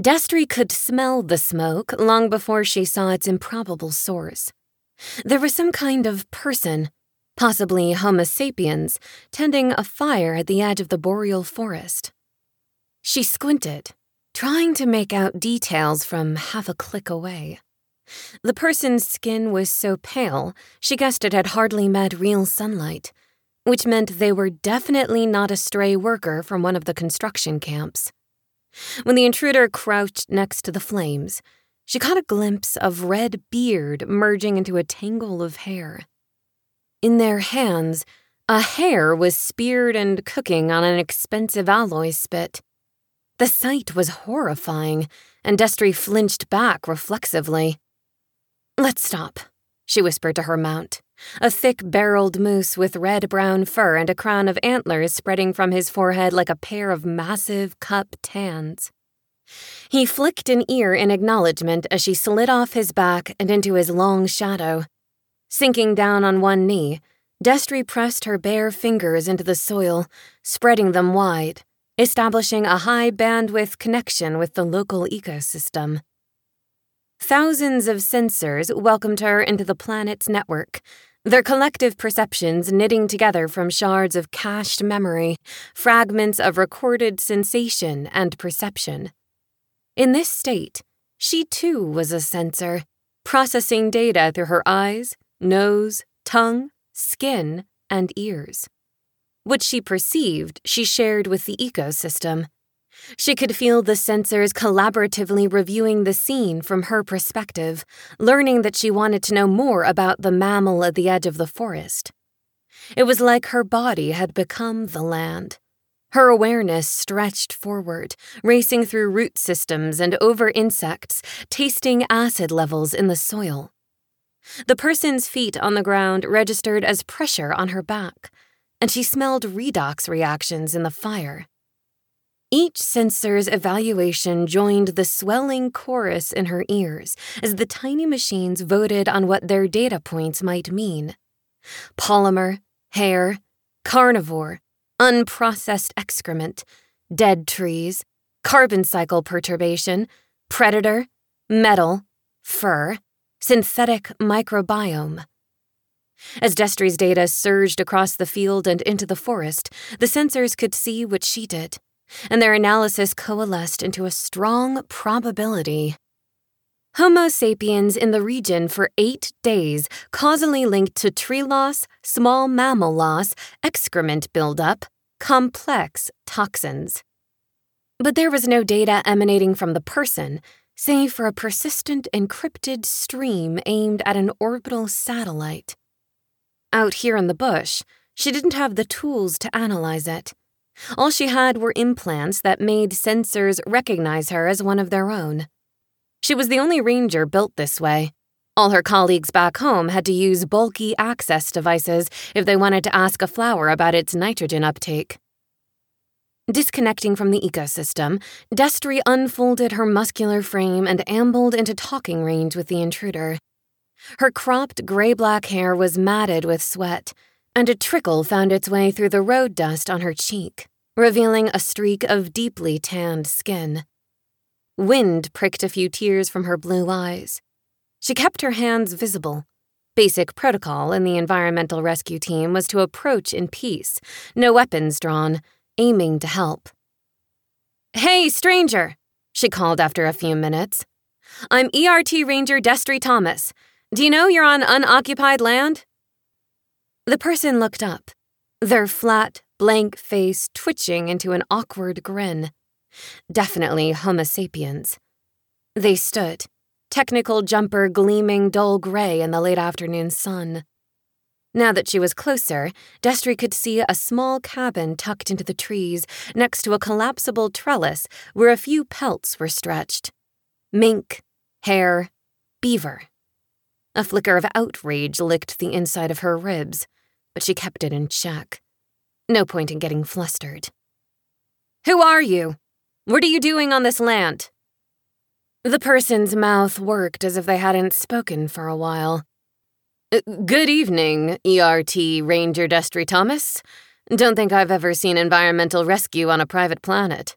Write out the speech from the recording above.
Destry could smell the smoke long before she saw its improbable source. There was some kind of person, possibly Homo sapiens, tending a fire at the edge of the boreal forest. She squinted, trying to make out details from half a click away. The person's skin was so pale, she guessed it had hardly met real sunlight, which meant they were definitely not a stray worker from one of the construction camps. When the intruder crouched next to the flames, she caught a glimpse of red beard merging into a tangle of hair. In their hands, a hare was speared and cooking on an expensive alloy spit. The sight was horrifying, and Destry flinched back reflexively. Let's stop, she whispered to her mount, a thick barreled moose with red brown fur and a crown of antlers spreading from his forehead like a pair of massive cup tans. He flicked an ear in acknowledgement as she slid off his back and into his long shadow. Sinking down on one knee, Destry pressed her bare fingers into the soil, spreading them wide, establishing a high bandwidth connection with the local ecosystem. Thousands of sensors welcomed her into the planet's network, their collective perceptions knitting together from shards of cached memory, fragments of recorded sensation and perception. In this state, she too was a sensor, processing data through her eyes, nose, tongue, skin, and ears. What she perceived, she shared with the ecosystem. She could feel the sensors collaboratively reviewing the scene from her perspective, learning that she wanted to know more about the mammal at the edge of the forest. It was like her body had become the land. Her awareness stretched forward, racing through root systems and over insects, tasting acid levels in the soil. The person's feet on the ground registered as pressure on her back, and she smelled redox reactions in the fire. Each sensor's evaluation joined the swelling chorus in her ears as the tiny machines voted on what their data points might mean polymer, hair, carnivore, unprocessed excrement, dead trees, carbon cycle perturbation, predator, metal, fur, synthetic microbiome. As Destry's data surged across the field and into the forest, the sensors could see what she did, and their analysis coalesced into a strong probability. Homo sapiens in the region for eight days causally linked to tree loss, small mammal loss, excrement buildup, complex toxins. But there was no data emanating from the person, save for a persistent encrypted stream aimed at an orbital satellite. Out here in the bush, she didn't have the tools to analyze it. All she had were implants that made sensors recognize her as one of their own. She was the only ranger built this way. All her colleagues back home had to use bulky access devices if they wanted to ask a flower about its nitrogen uptake. Disconnecting from the ecosystem, Destry unfolded her muscular frame and ambled into talking range with the intruder. Her cropped gray black hair was matted with sweat, and a trickle found its way through the road dust on her cheek, revealing a streak of deeply tanned skin. Wind pricked a few tears from her blue eyes. She kept her hands visible. Basic protocol in the environmental rescue team was to approach in peace, no weapons drawn, aiming to help. Hey, stranger, she called after a few minutes. I'm ERT Ranger Destry Thomas. Do you know you're on unoccupied land? The person looked up, their flat, blank face twitching into an awkward grin. Definitely Homo sapiens. They stood, technical jumper gleaming dull gray in the late afternoon sun. Now that she was closer, Destry could see a small cabin tucked into the trees next to a collapsible trellis where a few pelts were stretched mink, hare, beaver. A flicker of outrage licked the inside of her ribs, but she kept it in check. No point in getting flustered. Who are you? What are you doing on this land? The person's mouth worked as if they hadn't spoken for a while. Uh, good evening, ERT Ranger Destry Thomas. Don't think I've ever seen environmental rescue on a private planet.